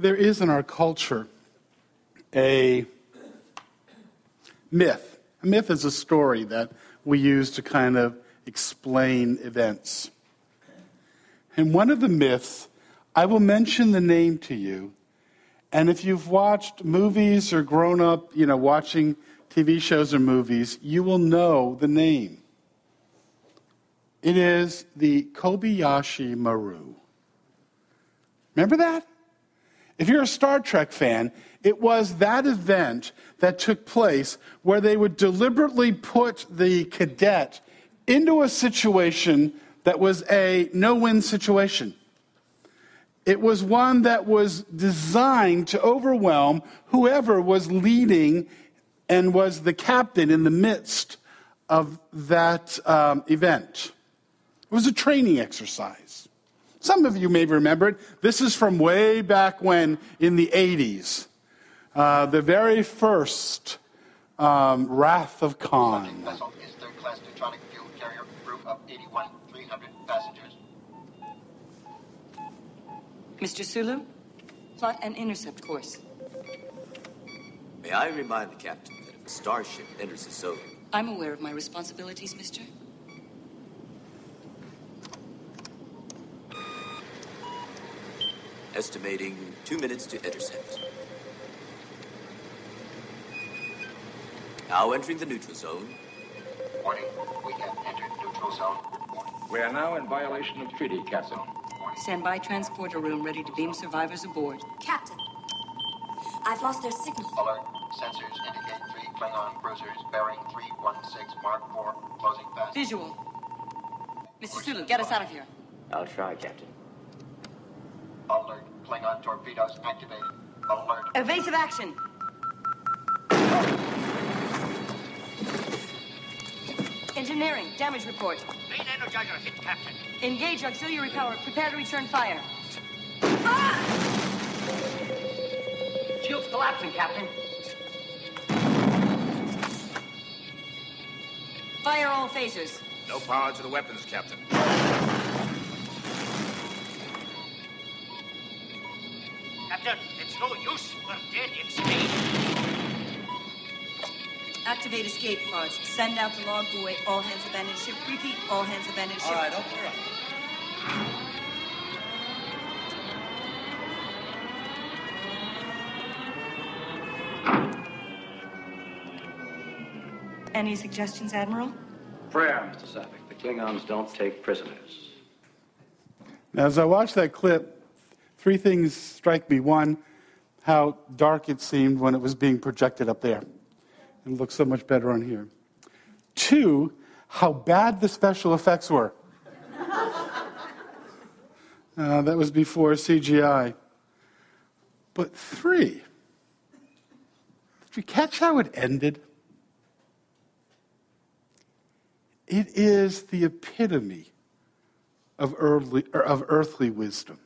There is in our culture a myth. A myth is a story that we use to kind of explain events. And one of the myths, I will mention the name to you. And if you've watched movies or grown up, you know, watching TV shows or movies, you will know the name. It is the Kobayashi Maru. Remember that? If you're a Star Trek fan, it was that event that took place where they would deliberately put the cadet into a situation that was a no win situation. It was one that was designed to overwhelm whoever was leading and was the captain in the midst of that um, event. It was a training exercise. Some of you may remember it. This is from way back when in the 80s. Uh, the very first um, Wrath of Khan. vessel is third class neutronic fuel carrier, crew of 81, 300 passengers. Mr. Sulu, plot an intercept course. May I remind the captain that if a starship enters the zone, I'm aware of my responsibilities, mister. Estimating two minutes to intercept. Now entering the neutral zone. Warning, we have entered neutral zone. We are now in violation of treaty, Captain. Stand by transporter room ready to beam survivors aboard. Captain, I've lost their signal. Alert, sensors indicate three Klingon cruisers bearing 316 Mark IV closing fast. Visual. Mr. Sulu, get us out of here. I'll try, Captain. Alert, Klingon torpedoes activated. Alert, Evasive action. Engineering, damage report. Main energizer hit, Captain. Engage auxiliary power. Prepare to return fire. Shields collapsing, Captain. Fire all phasers. No power to the weapons, Captain. Captain, use. We're dead in space. Activate escape pods. Send out the log buoy. All hands abandon ship. Repeat. All hands abandon ship. All right, open her up. Any suggestions, Admiral? Prayer, Mr. Saavik. The Klingons don't take prisoners. Now, as I watch that clip, three things strike me. One, how dark it seemed when it was being projected up there. And looks so much better on here. Two, how bad the special effects were. Uh, that was before CGI. But three, did you catch how it ended? It is the epitome of earthly, of earthly wisdom.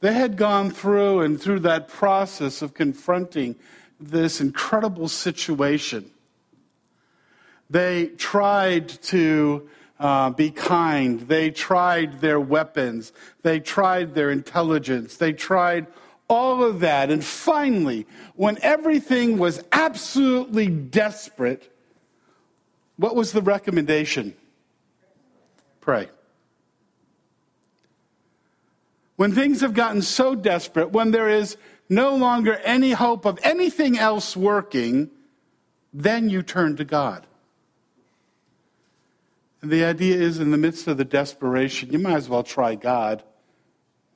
They had gone through and through that process of confronting this incredible situation. They tried to uh, be kind. They tried their weapons. They tried their intelligence. They tried all of that. And finally, when everything was absolutely desperate, what was the recommendation? Pray. When things have gotten so desperate, when there is no longer any hope of anything else working, then you turn to God. And the idea is in the midst of the desperation, you might as well try God.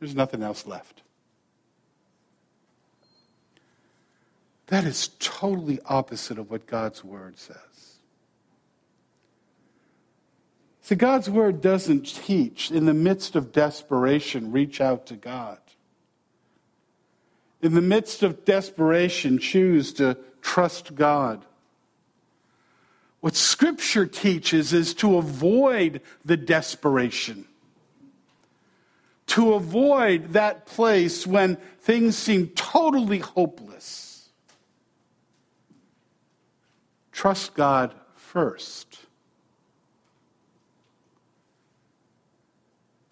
There's nothing else left. That is totally opposite of what God's word says. See, God's word doesn't teach in the midst of desperation, reach out to God. In the midst of desperation, choose to trust God. What Scripture teaches is to avoid the desperation, to avoid that place when things seem totally hopeless. Trust God first.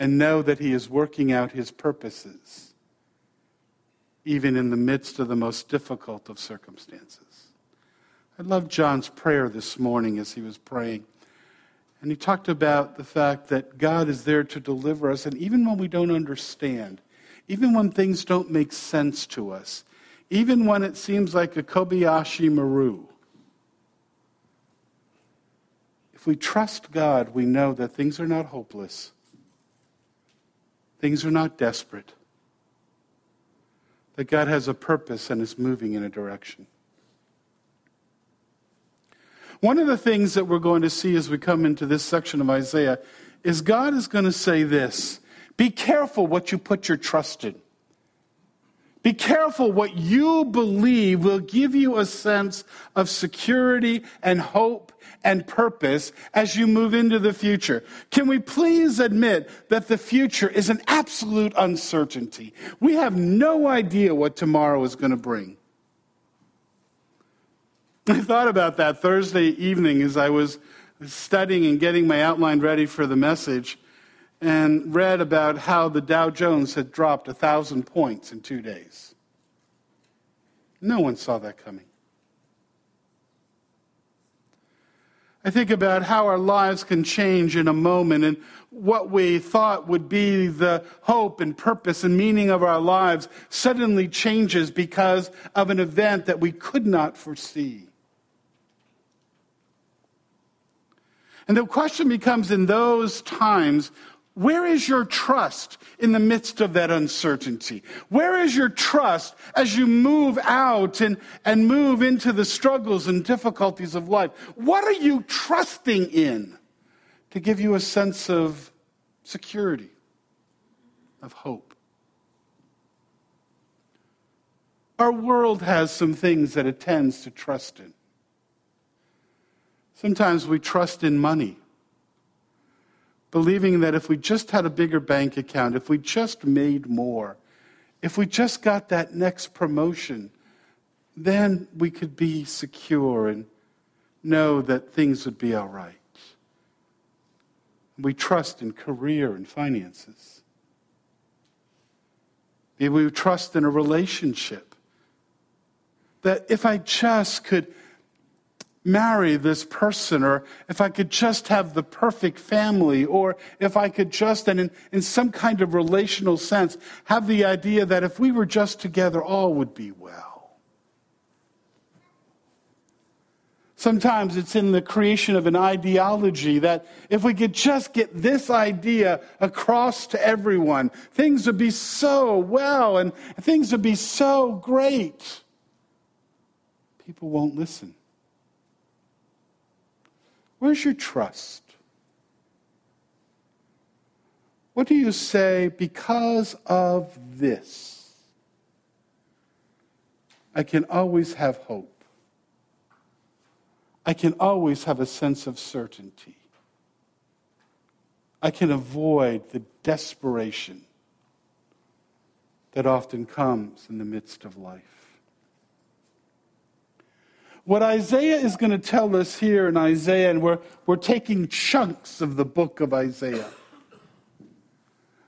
And know that He is working out His purposes even in the midst of the most difficult of circumstances. I love John's prayer this morning as he was praying. And he talked about the fact that God is there to deliver us. And even when we don't understand, even when things don't make sense to us, even when it seems like a Kobayashi Maru, if we trust God, we know that things are not hopeless, things are not desperate, that God has a purpose and is moving in a direction. One of the things that we're going to see as we come into this section of Isaiah is God is going to say this Be careful what you put your trust in. Be careful what you believe will give you a sense of security and hope and purpose as you move into the future. Can we please admit that the future is an absolute uncertainty? We have no idea what tomorrow is going to bring. I thought about that Thursday evening as I was studying and getting my outline ready for the message and read about how the Dow Jones had dropped a thousand points in two days. No one saw that coming. I think about how our lives can change in a moment and what we thought would be the hope and purpose and meaning of our lives suddenly changes because of an event that we could not foresee. And the question becomes in those times, where is your trust in the midst of that uncertainty? Where is your trust as you move out and, and move into the struggles and difficulties of life? What are you trusting in to give you a sense of security, of hope? Our world has some things that it tends to trust in. Sometimes we trust in money, believing that if we just had a bigger bank account, if we just made more, if we just got that next promotion, then we could be secure and know that things would be all right. We trust in career and finances. Maybe we trust in a relationship. That if I just could marry this person, or if I could just have the perfect family, or if I could just, and in, in some kind of relational sense, have the idea that if we were just together, all would be well. Sometimes it's in the creation of an ideology that if we could just get this idea across to everyone, things would be so well and things would be so great. People won't listen. Where's your trust? What do you say because of this? I can always have hope. I can always have a sense of certainty. I can avoid the desperation that often comes in the midst of life. What Isaiah is going to tell us here in Isaiah, and we're, we're taking chunks of the book of Isaiah.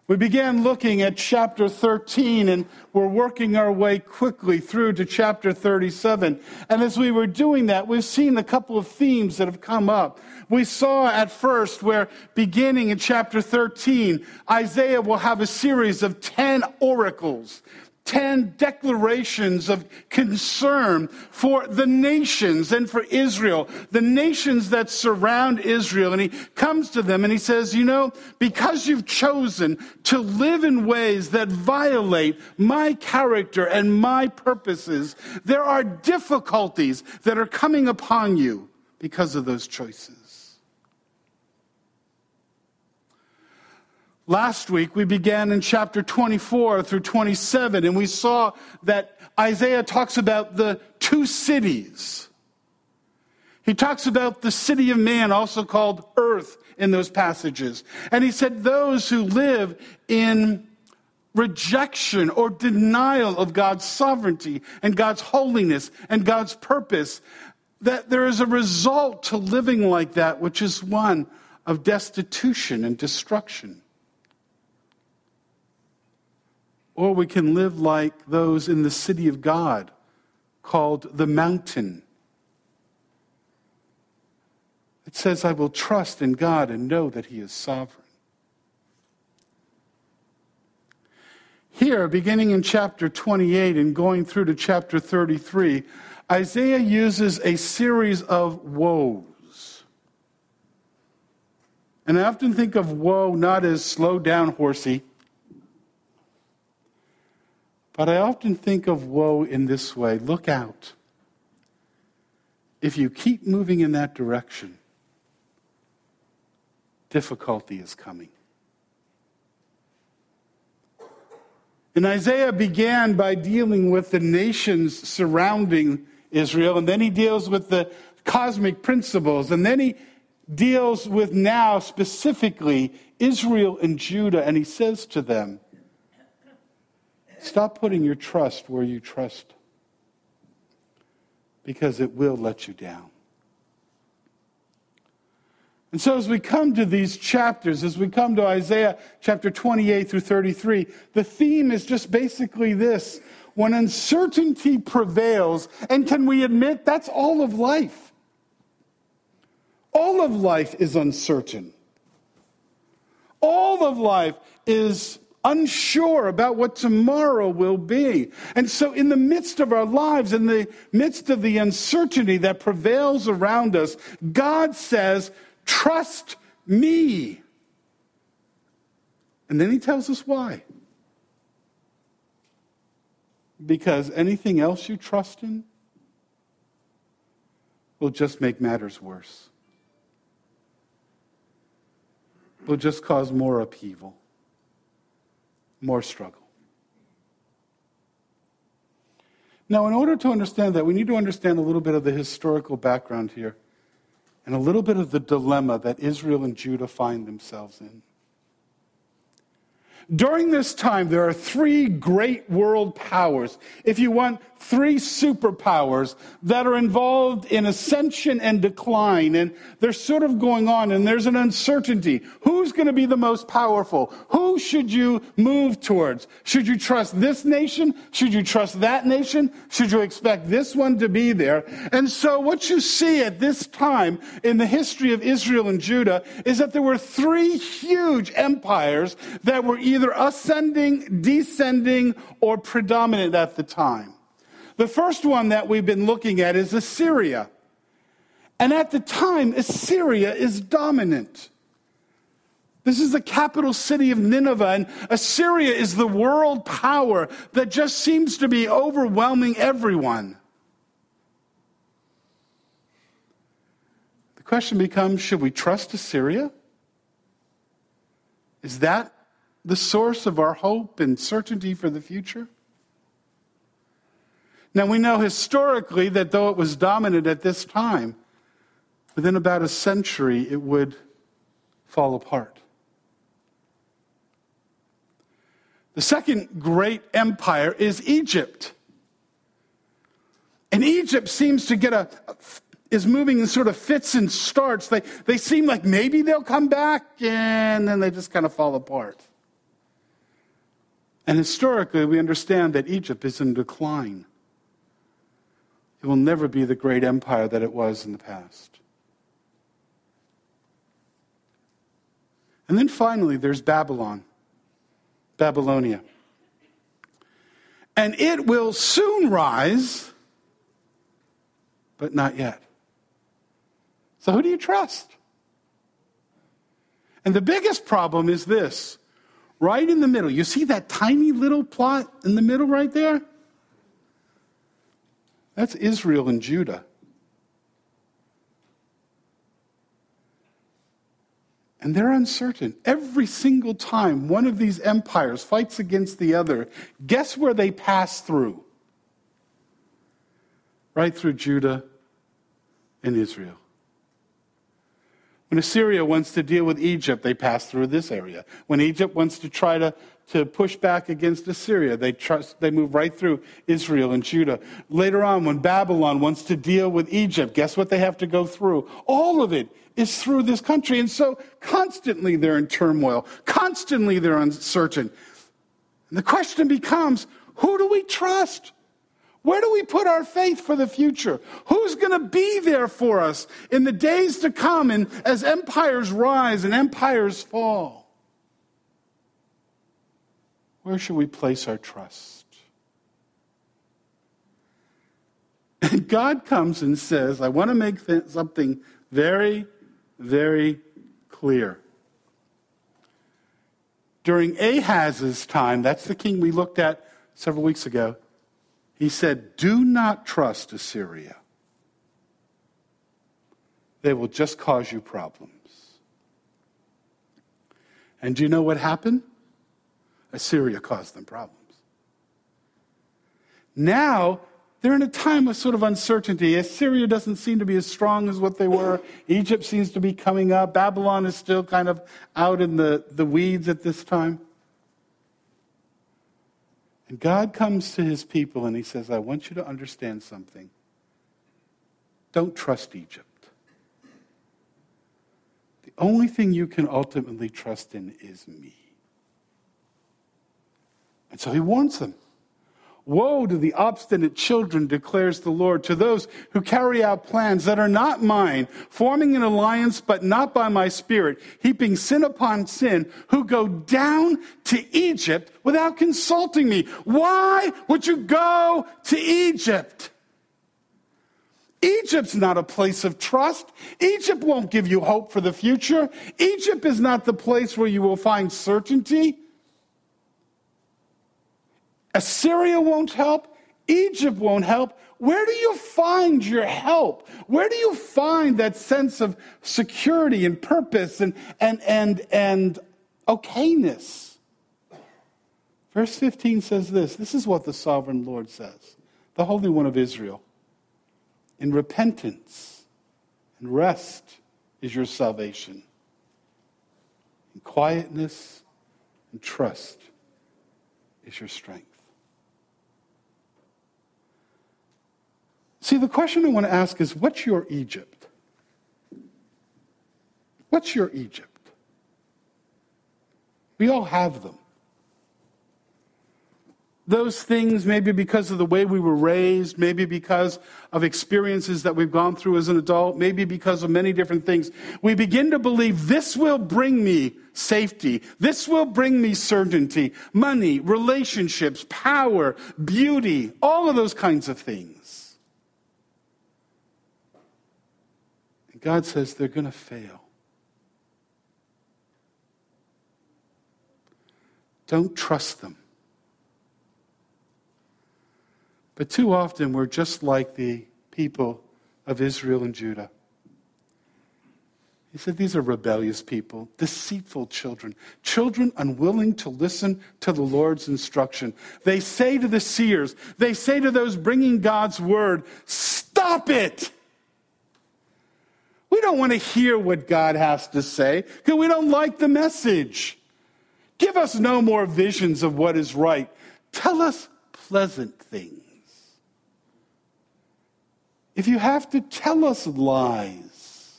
We began looking at chapter 13 and we're working our way quickly through to chapter 37. And as we were doing that, we've seen a couple of themes that have come up. We saw at first where beginning in chapter 13, Isaiah will have a series of 10 oracles 10 declarations of concern for the nations and for Israel, the nations that surround Israel. And he comes to them and he says, You know, because you've chosen to live in ways that violate my character and my purposes, there are difficulties that are coming upon you because of those choices. Last week, we began in chapter 24 through 27, and we saw that Isaiah talks about the two cities. He talks about the city of man, also called earth, in those passages. And he said, Those who live in rejection or denial of God's sovereignty and God's holiness and God's purpose, that there is a result to living like that, which is one of destitution and destruction. Or we can live like those in the city of God called the mountain. It says, I will trust in God and know that He is sovereign. Here, beginning in chapter 28 and going through to chapter 33, Isaiah uses a series of woes. And I often think of woe not as slow down, horsey, but I often think of woe in this way look out. If you keep moving in that direction, difficulty is coming. And Isaiah began by dealing with the nations surrounding Israel, and then he deals with the cosmic principles, and then he deals with now specifically Israel and Judah, and he says to them, Stop putting your trust where you trust, because it will let you down. And so, as we come to these chapters, as we come to Isaiah chapter 28 through 33, the theme is just basically this when uncertainty prevails, and can we admit that's all of life? All of life is uncertain. All of life is unsure about what tomorrow will be. And so, in the midst of our lives, in the midst of the uncertainty that prevails around us, God says, Trust me. And then he tells us why. Because anything else you trust in will just make matters worse, will just cause more upheaval, more struggle. Now, in order to understand that, we need to understand a little bit of the historical background here and a little bit of the dilemma that Israel and Judah find themselves in. During this time, there are three great world powers. If you want, three superpowers that are involved in ascension and decline, and they're sort of going on, and there's an uncertainty. Who's going to be the most powerful? Who should you move towards? Should you trust this nation? Should you trust that nation? Should you expect this one to be there? And so, what you see at this time in the history of Israel and Judah is that there were three huge empires that were either ascending, descending, or predominant at the time. The first one that we've been looking at is Assyria. And at the time, Assyria is dominant. This is the capital city of Nineveh, and Assyria is the world power that just seems to be overwhelming everyone. The question becomes should we trust Assyria? Is that the source of our hope and certainty for the future? Now, we know historically that though it was dominant at this time, within about a century it would fall apart. The second great empire is Egypt. And Egypt seems to get a, is moving in sort of fits and starts. They, they seem like maybe they'll come back, and then they just kind of fall apart. And historically, we understand that Egypt is in decline. It will never be the great empire that it was in the past. And then finally, there's Babylon, Babylonia. And it will soon rise, but not yet. So, who do you trust? And the biggest problem is this right in the middle. You see that tiny little plot in the middle right there? That's Israel and Judah. And they're uncertain. Every single time one of these empires fights against the other, guess where they pass through? Right through Judah and Israel. When Assyria wants to deal with Egypt, they pass through this area. When Egypt wants to try to to push back against Assyria. They, trust, they move right through Israel and Judah. Later on, when Babylon wants to deal with Egypt, guess what they have to go through? All of it is through this country. And so constantly they're in turmoil, constantly they're uncertain. And the question becomes who do we trust? Where do we put our faith for the future? Who's going to be there for us in the days to come and as empires rise and empires fall? Where should we place our trust? And God comes and says, I want to make th- something very, very clear. During Ahaz's time, that's the king we looked at several weeks ago, he said, Do not trust Assyria. They will just cause you problems. And do you know what happened? Assyria caused them problems. Now, they're in a time of sort of uncertainty. Assyria doesn't seem to be as strong as what they were. Egypt seems to be coming up. Babylon is still kind of out in the, the weeds at this time. God comes to his people and he says, I want you to understand something. Don't trust Egypt. The only thing you can ultimately trust in is me. And so he warns them. Woe to the obstinate children, declares the Lord, to those who carry out plans that are not mine, forming an alliance but not by my spirit, heaping sin upon sin, who go down to Egypt without consulting me. Why would you go to Egypt? Egypt's not a place of trust. Egypt won't give you hope for the future. Egypt is not the place where you will find certainty. Assyria won't help. Egypt won't help. Where do you find your help? Where do you find that sense of security and purpose and, and, and, and okayness? Verse 15 says this this is what the sovereign Lord says, the Holy One of Israel. In repentance and rest is your salvation, in quietness and trust is your strength. See, the question I want to ask is what's your Egypt? What's your Egypt? We all have them. Those things, maybe because of the way we were raised, maybe because of experiences that we've gone through as an adult, maybe because of many different things, we begin to believe this will bring me safety. This will bring me certainty, money, relationships, power, beauty, all of those kinds of things. God says they're going to fail. Don't trust them. But too often we're just like the people of Israel and Judah. He said, These are rebellious people, deceitful children, children unwilling to listen to the Lord's instruction. They say to the seers, they say to those bringing God's word, Stop it! We don't want to hear what God has to say because we don't like the message. Give us no more visions of what is right. Tell us pleasant things. If you have to tell us lies,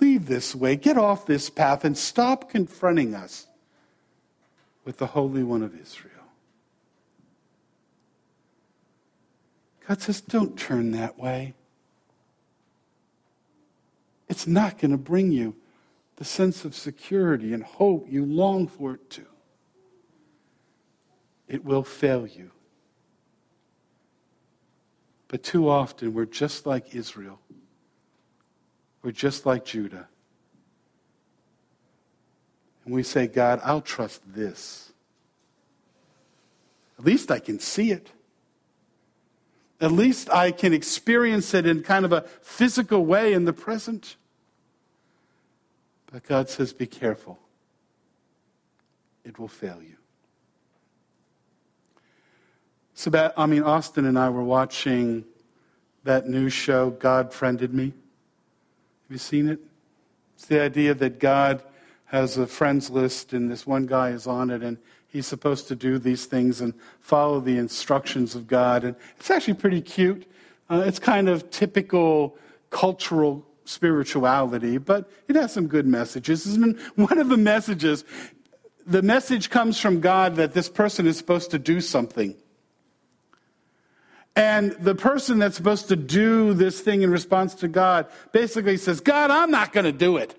leave this way, get off this path, and stop confronting us with the Holy One of Israel. God says, don't turn that way it's not going to bring you the sense of security and hope you long for it to. It will fail you. But too often, we're just like Israel. We're just like Judah. And we say, God, I'll trust this. At least I can see it. At least I can experience it in kind of a physical way in the present. But God says, be careful. It will fail you. So, that, I mean, Austin and I were watching that new show, God Friended Me. Have you seen it? It's the idea that God has a friends list, and this one guy is on it, and he's supposed to do these things and follow the instructions of God. And it's actually pretty cute. Uh, it's kind of typical cultural spirituality, but it has some good messages. And one of the messages, the message comes from God that this person is supposed to do something. And the person that's supposed to do this thing in response to God basically says, God, I'm not going to do it.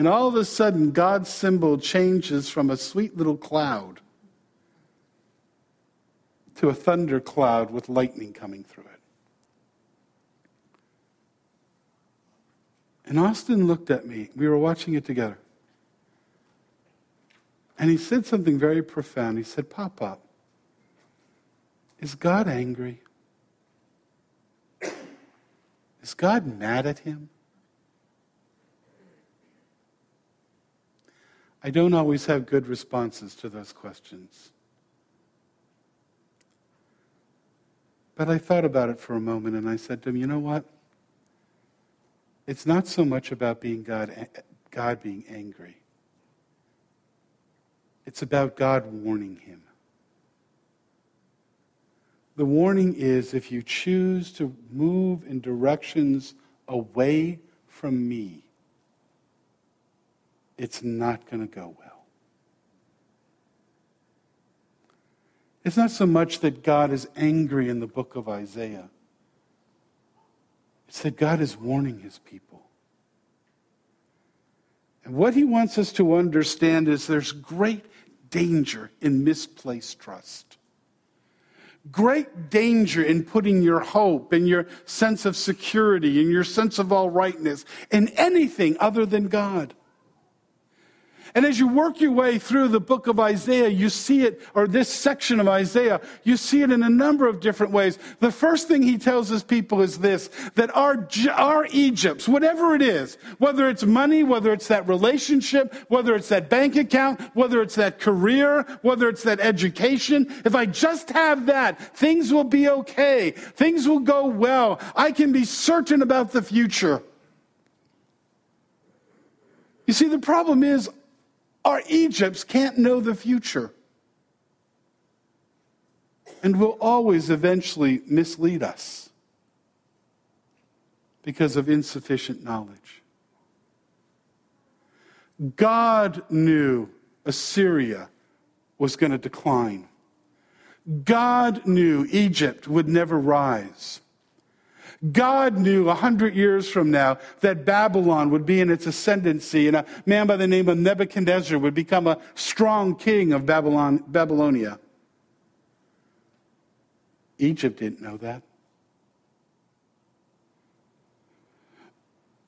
And all of a sudden, God's symbol changes from a sweet little cloud to a thunder cloud with lightning coming through it. And Austin looked at me. We were watching it together. And he said something very profound. He said, Pop up. Is God angry? Is God mad at him? I don't always have good responses to those questions. But I thought about it for a moment and I said to him, you know what? It's not so much about being God, eh, God being angry. It's about God warning him. The warning is if you choose to move in directions away from me, it's not going to go well. It's not so much that God is angry in the book of Isaiah, it's that God is warning his people. And what he wants us to understand is there's great danger in misplaced trust great danger in putting your hope and your sense of security and your sense of all rightness in anything other than God. And as you work your way through the book of Isaiah, you see it, or this section of Isaiah, you see it in a number of different ways. The first thing he tells his people is this, that our, our Egypts, whatever it is, whether it's money, whether it's that relationship, whether it's that bank account, whether it's that career, whether it's that education, if I just have that, things will be okay. Things will go well. I can be certain about the future. You see, the problem is our Egypts can't know the future and will always eventually mislead us because of insufficient knowledge. God knew Assyria was going to decline. God knew Egypt would never rise. God knew a hundred years from now that Babylon would be in its ascendancy and a man by the name of Nebuchadnezzar would become a strong king of Babylon, Babylonia. Egypt didn't know that.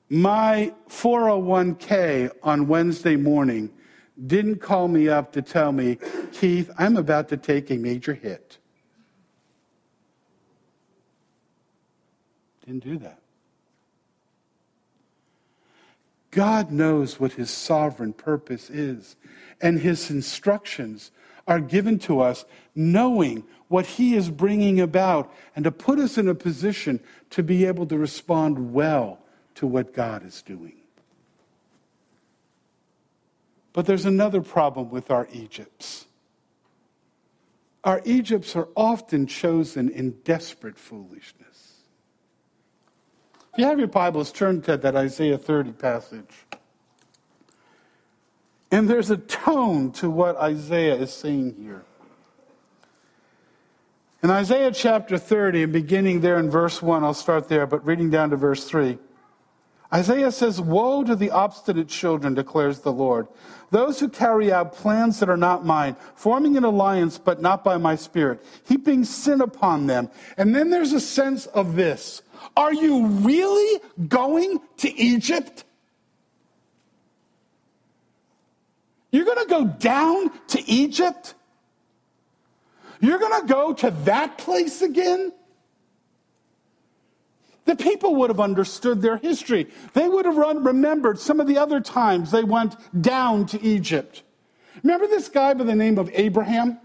My 401k on Wednesday morning didn't call me up to tell me, Keith, I'm about to take a major hit. Didn't do that. God knows what his sovereign purpose is, and his instructions are given to us knowing what he is bringing about and to put us in a position to be able to respond well to what God is doing. But there's another problem with our Egypts. Our Egypts are often chosen in desperate foolishness. If you have your Bibles, turn to that Isaiah 30 passage. And there's a tone to what Isaiah is saying here. In Isaiah chapter 30, and beginning there in verse 1, I'll start there, but reading down to verse 3. Isaiah says, Woe to the obstinate children, declares the Lord, those who carry out plans that are not mine, forming an alliance but not by my spirit, heaping sin upon them. And then there's a sense of this are you really going to Egypt? You're going to go down to Egypt? You're going to go to that place again? The people would have understood their history. They would have run, remembered some of the other times they went down to Egypt. Remember this guy by the name of Abraham?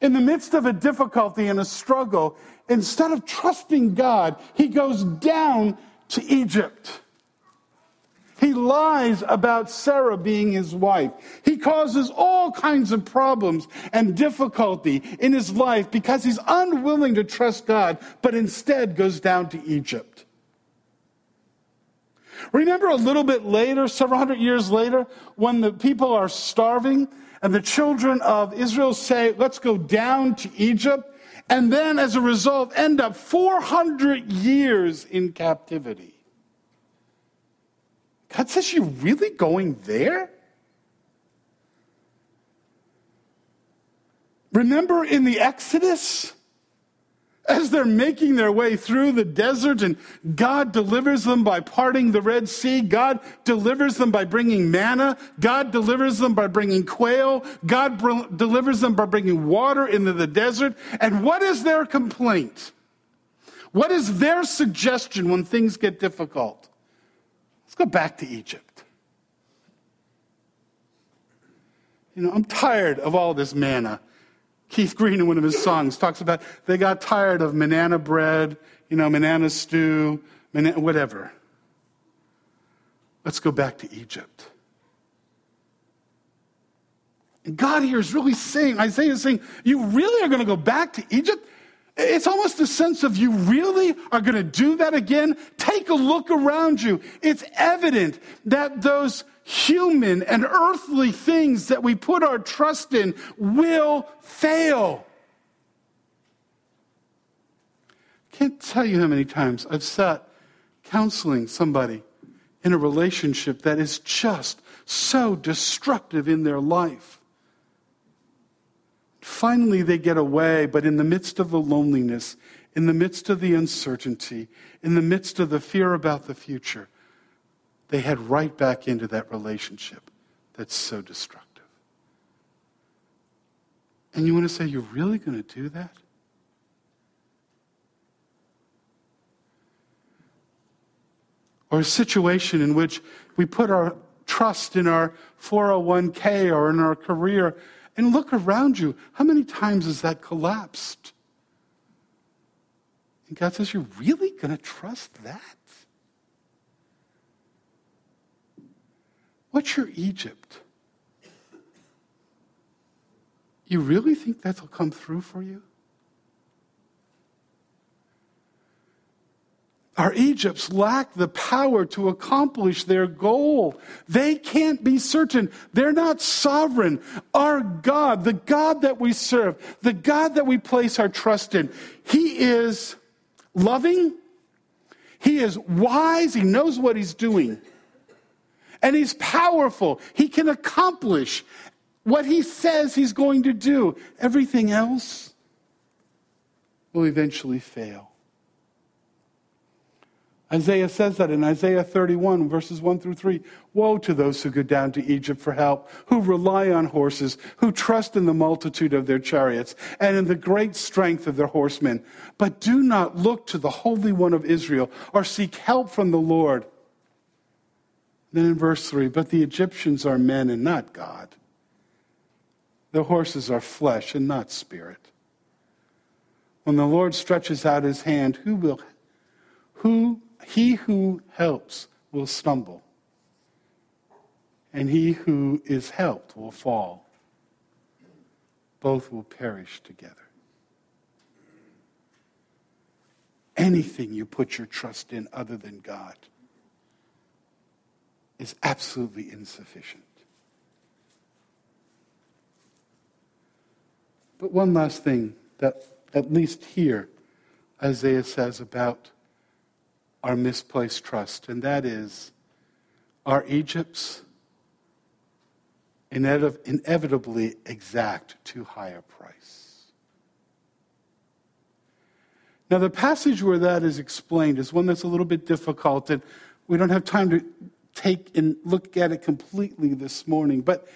In the midst of a difficulty and a struggle, instead of trusting God, he goes down to Egypt. He lies about Sarah being his wife. He causes all kinds of problems and difficulty in his life because he's unwilling to trust God, but instead goes down to Egypt. Remember a little bit later, several hundred years later, when the people are starving and the children of Israel say, Let's go down to Egypt, and then as a result end up 400 years in captivity. God says, You're really going there? Remember in the Exodus? As they're making their way through the desert and God delivers them by parting the Red Sea, God delivers them by bringing manna, God delivers them by bringing quail, God br- delivers them by bringing water into the desert. And what is their complaint? What is their suggestion when things get difficult? Let's go back to Egypt. You know, I'm tired of all this manna. Keith Green, in one of his songs, talks about they got tired of banana bread, you know, banana stew, manana, whatever. Let's go back to Egypt. And God here is really saying, Isaiah is saying, you really are going to go back to Egypt? It's almost a sense of you really are going to do that again? Take a look around you. It's evident that those human and earthly things that we put our trust in will fail. I can't tell you how many times I've sat counseling somebody in a relationship that is just so destructive in their life. Finally, they get away, but in the midst of the loneliness, in the midst of the uncertainty, in the midst of the fear about the future, they head right back into that relationship that's so destructive. And you want to say, You're really going to do that? Or a situation in which we put our trust in our 401k or in our career and look around you. How many times has that collapsed? And God says, You're really going to trust that? What's your Egypt? You really think that'll come through for you? Our Egypts lack the power to accomplish their goal. They can't be certain. They're not sovereign. Our God, the God that we serve, the God that we place our trust in, He is loving. He is wise. He knows what He's doing. And He's powerful. He can accomplish what He says He's going to do. Everything else will eventually fail. Isaiah says that in Isaiah 31, verses 1 through 3. Woe to those who go down to Egypt for help, who rely on horses, who trust in the multitude of their chariots and in the great strength of their horsemen, but do not look to the Holy One of Israel or seek help from the Lord. Then in verse 3, but the Egyptians are men and not God. The horses are flesh and not spirit. When the Lord stretches out his hand, who will, who he who helps will stumble, and he who is helped will fall. Both will perish together. Anything you put your trust in other than God is absolutely insufficient. But one last thing that, at least here, Isaiah says about our misplaced trust, and that is our Egypt's inevitably exact too high a price. Now, the passage where that is explained is one that's a little bit difficult, and we don't have time to take and look at it completely this morning. But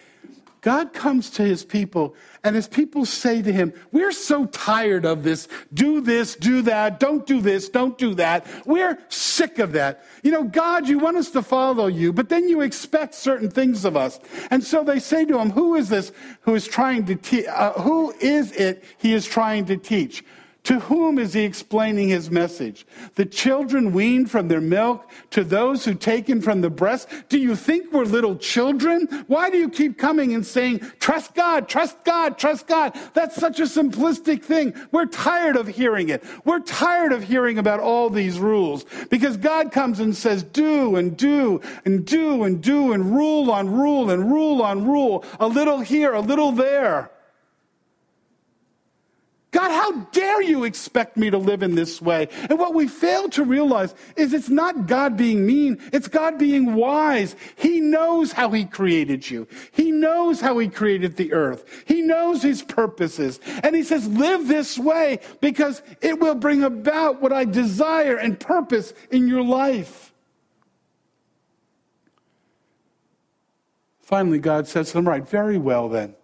God comes to his people, and his people say to him, We're so tired of this. Do this, do that. Don't do this, don't do that. We're sick of that. You know, God, you want us to follow you, but then you expect certain things of us. And so they say to him, Who is this who is trying to teach? Uh, who is it he is trying to teach? To whom is he explaining his message? The children weaned from their milk to those who taken from the breast? Do you think we're little children? Why do you keep coming and saying, trust God, trust God, trust God? That's such a simplistic thing. We're tired of hearing it. We're tired of hearing about all these rules because God comes and says, do and do and do and do and rule on rule and rule on rule. A little here, a little there. God, how dare you expect me to live in this way? And what we fail to realize is it's not God being mean, it's God being wise. He knows how He created you, He knows how He created the earth, He knows His purposes. And He says, live this way because it will bring about what I desire and purpose in your life. Finally, God says to them, Right, very well then.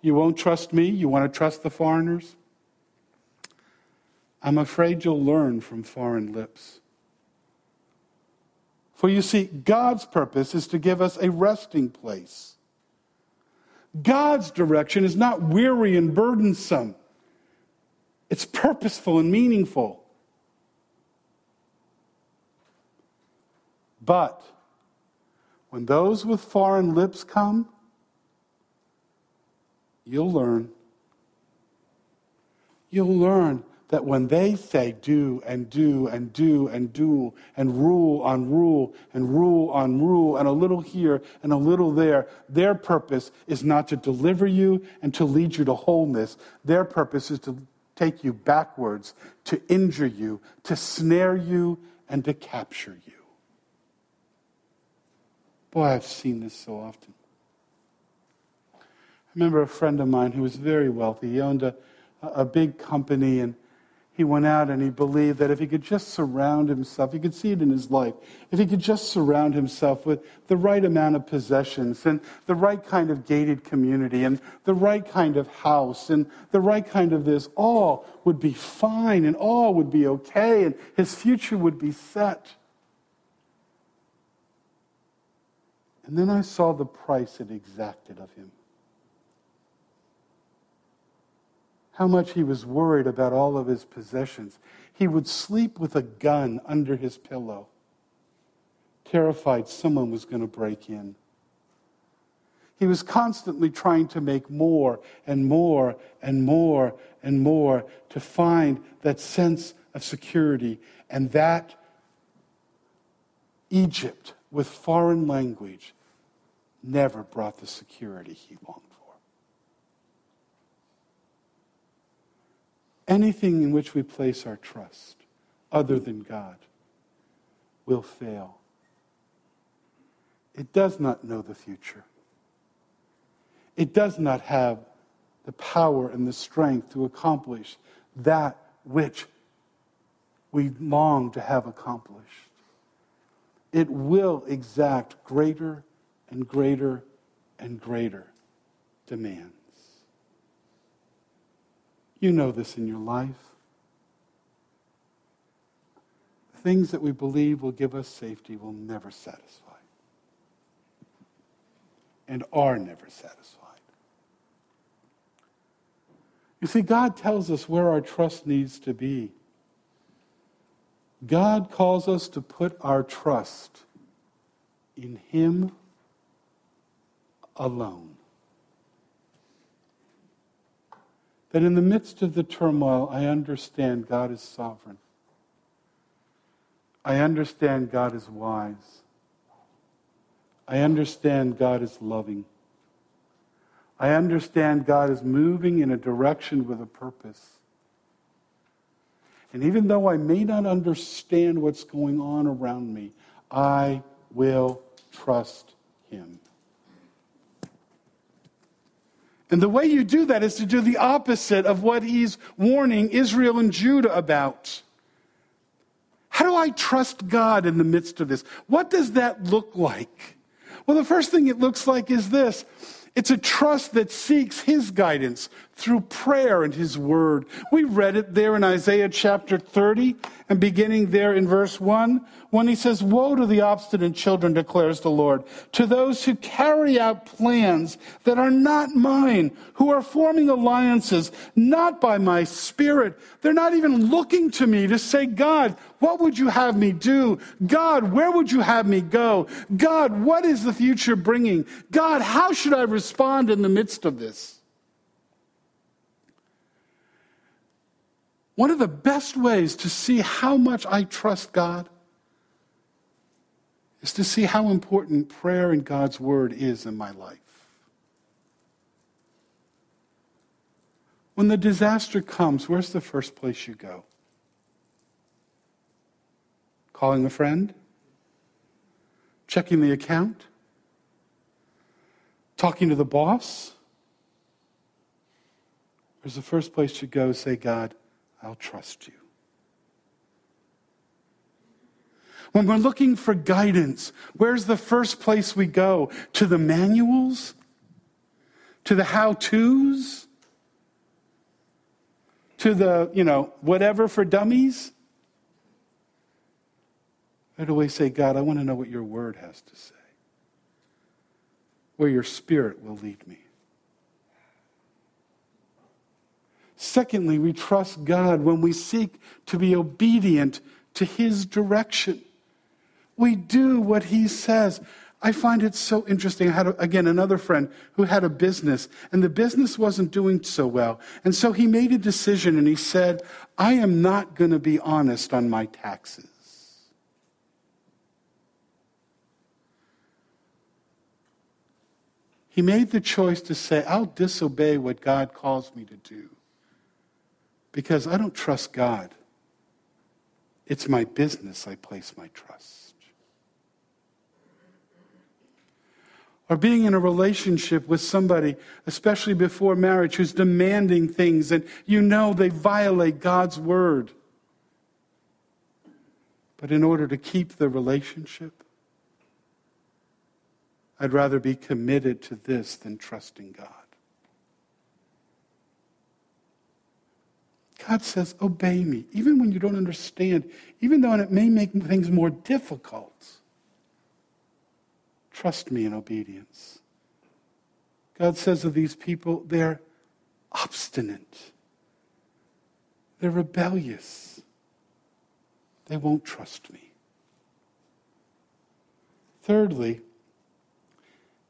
You won't trust me? You want to trust the foreigners? I'm afraid you'll learn from foreign lips. For you see, God's purpose is to give us a resting place. God's direction is not weary and burdensome, it's purposeful and meaningful. But when those with foreign lips come, you'll learn. You'll learn that when they say do and do and do and do and rule on rule and rule on rule and a little here and a little there, their purpose is not to deliver you and to lead you to wholeness. Their purpose is to take you backwards, to injure you, to snare you, and to capture you. Boy, I've seen this so often remember a friend of mine who was very wealthy. He owned a, a big company and he went out and he believed that if he could just surround himself, you could see it in his life, if he could just surround himself with the right amount of possessions and the right kind of gated community and the right kind of house and the right kind of this, all would be fine and all would be okay and his future would be set. And then I saw the price it exacted of him. How much he was worried about all of his possessions. He would sleep with a gun under his pillow, terrified someone was going to break in. He was constantly trying to make more and more and more and more to find that sense of security. And that Egypt with foreign language never brought the security he longed. Anything in which we place our trust other than God will fail. It does not know the future. It does not have the power and the strength to accomplish that which we long to have accomplished. It will exact greater and greater and greater demands. You know this in your life. Things that we believe will give us safety will never satisfy and are never satisfied. You see, God tells us where our trust needs to be. God calls us to put our trust in Him alone. That in the midst of the turmoil, I understand God is sovereign. I understand God is wise. I understand God is loving. I understand God is moving in a direction with a purpose. And even though I may not understand what's going on around me, I will trust Him. And the way you do that is to do the opposite of what he's warning Israel and Judah about. How do I trust God in the midst of this? What does that look like? Well, the first thing it looks like is this it's a trust that seeks his guidance through prayer and his word. We read it there in Isaiah chapter 30, And beginning there in verse 1, when he says, Woe to the obstinate children, declares the Lord, to those who carry out plans that are not mine, who are forming alliances not by my spirit. They're not even looking to me to say, God, what would you have me do? God, where would you have me go? God, what is the future bringing? God, how should I respond in the midst of this? One of the best ways to see how much I trust God is to see how important prayer and God's word is in my life. When the disaster comes, where's the first place you go? Calling a friend? Checking the account? Talking to the boss? Where's the first place you go? Say, God, I'll trust you. When we're looking for guidance, where's the first place we go? To the manuals? To the how to's? To the, you know, whatever for dummies? Do we say, God, I want to know what your word has to say? Where your spirit will lead me. Secondly, we trust God when we seek to be obedient to His direction. We do what He says. I find it so interesting. I had, a, again, another friend who had a business, and the business wasn't doing so well. And so he made a decision and he said, I am not going to be honest on my taxes. He made the choice to say, I'll disobey what God calls me to do because I don't trust God. It's my business I place my trust. Or being in a relationship with somebody, especially before marriage, who's demanding things and you know they violate God's word. But in order to keep the relationship, I'd rather be committed to this than trusting God. God says, Obey me, even when you don't understand, even though it may make things more difficult. Trust me in obedience. God says of these people, they're obstinate, they're rebellious, they won't trust me. Thirdly,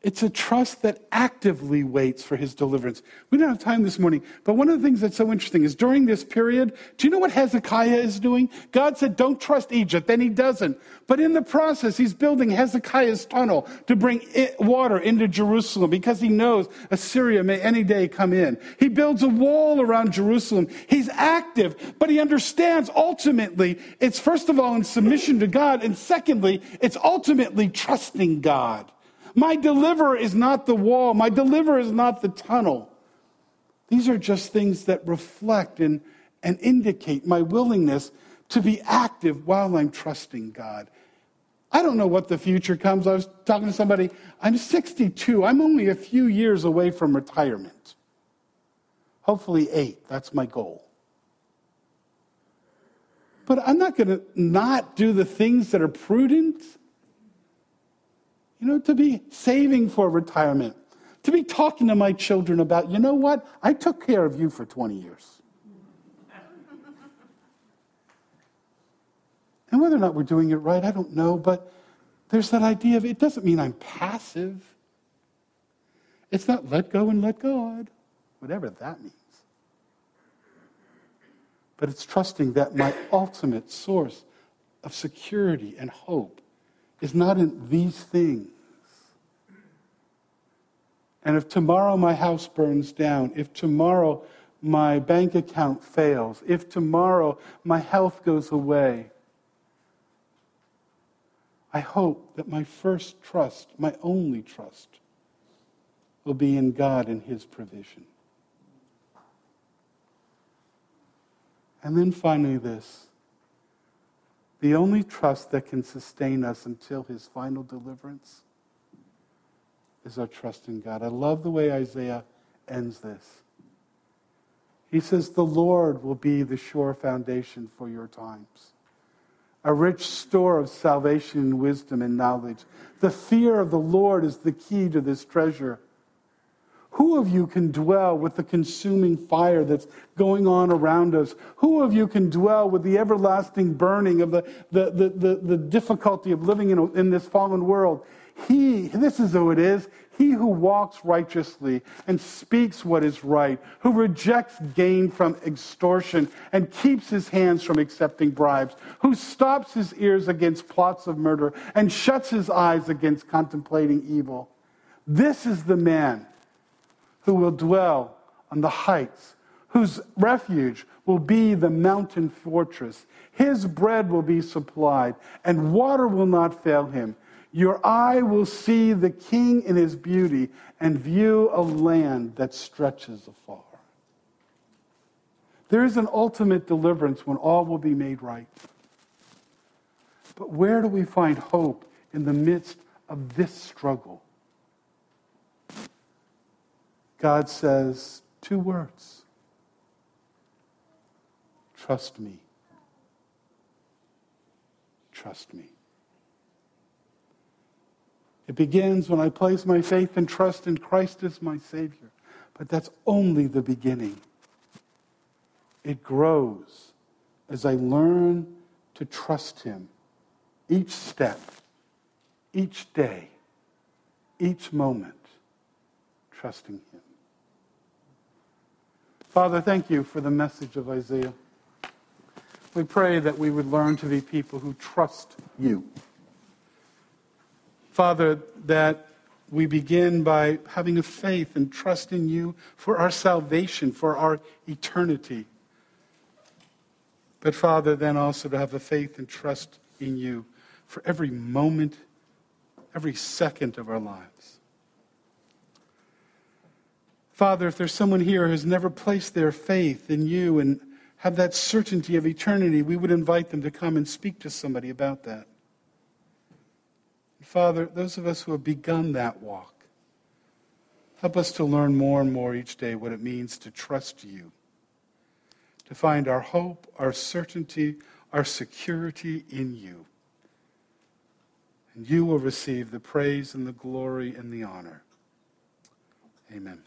it's a trust that actively waits for his deliverance. We don't have time this morning, but one of the things that's so interesting is during this period, do you know what Hezekiah is doing? God said, don't trust Egypt, then he doesn't. But in the process, he's building Hezekiah's tunnel to bring water into Jerusalem because he knows Assyria may any day come in. He builds a wall around Jerusalem. He's active, but he understands ultimately it's first of all in submission to God, and secondly, it's ultimately trusting God. My deliverer is not the wall. My deliverer is not the tunnel. These are just things that reflect and, and indicate my willingness to be active while I'm trusting God. I don't know what the future comes. I was talking to somebody. I'm 62. I'm only a few years away from retirement. Hopefully, eight. That's my goal. But I'm not going to not do the things that are prudent you know, to be saving for retirement, to be talking to my children about, you know what, I took care of you for 20 years. and whether or not we're doing it right, I don't know, but there's that idea of it doesn't mean I'm passive. It's not let go and let God, whatever that means. But it's trusting that my ultimate source of security and hope is not in these things. And if tomorrow my house burns down, if tomorrow my bank account fails, if tomorrow my health goes away, I hope that my first trust, my only trust, will be in God and His provision. And then finally, this the only trust that can sustain us until his final deliverance is our trust in God. I love the way Isaiah ends this. He says, The Lord will be the sure foundation for your times. a rich store of salvation and wisdom and knowledge. The fear of the Lord is the key to this treasure. Who of you can dwell with the consuming fire that's going on around us? Who of you can dwell with the everlasting burning of the, the, the, the, the difficulty of living in, in this fallen world? He, this is who it is, he who walks righteously and speaks what is right, who rejects gain from extortion and keeps his hands from accepting bribes, who stops his ears against plots of murder and shuts his eyes against contemplating evil. This is the man who will dwell on the heights, whose refuge will be the mountain fortress. His bread will be supplied, and water will not fail him. Your eye will see the king in his beauty and view a land that stretches afar. There is an ultimate deliverance when all will be made right. But where do we find hope in the midst of this struggle? God says two words Trust me. Trust me. It begins when I place my faith and trust in Christ as my Savior. But that's only the beginning. It grows as I learn to trust Him each step, each day, each moment, trusting Him. Father, thank you for the message of Isaiah. We pray that we would learn to be people who trust you. Father, that we begin by having a faith and trust in you for our salvation, for our eternity. But Father, then also to have a faith and trust in you for every moment, every second of our lives. Father, if there's someone here who has never placed their faith in you and have that certainty of eternity, we would invite them to come and speak to somebody about that. Father, those of us who have begun that walk, help us to learn more and more each day what it means to trust you, to find our hope, our certainty, our security in you. And you will receive the praise and the glory and the honor. Amen.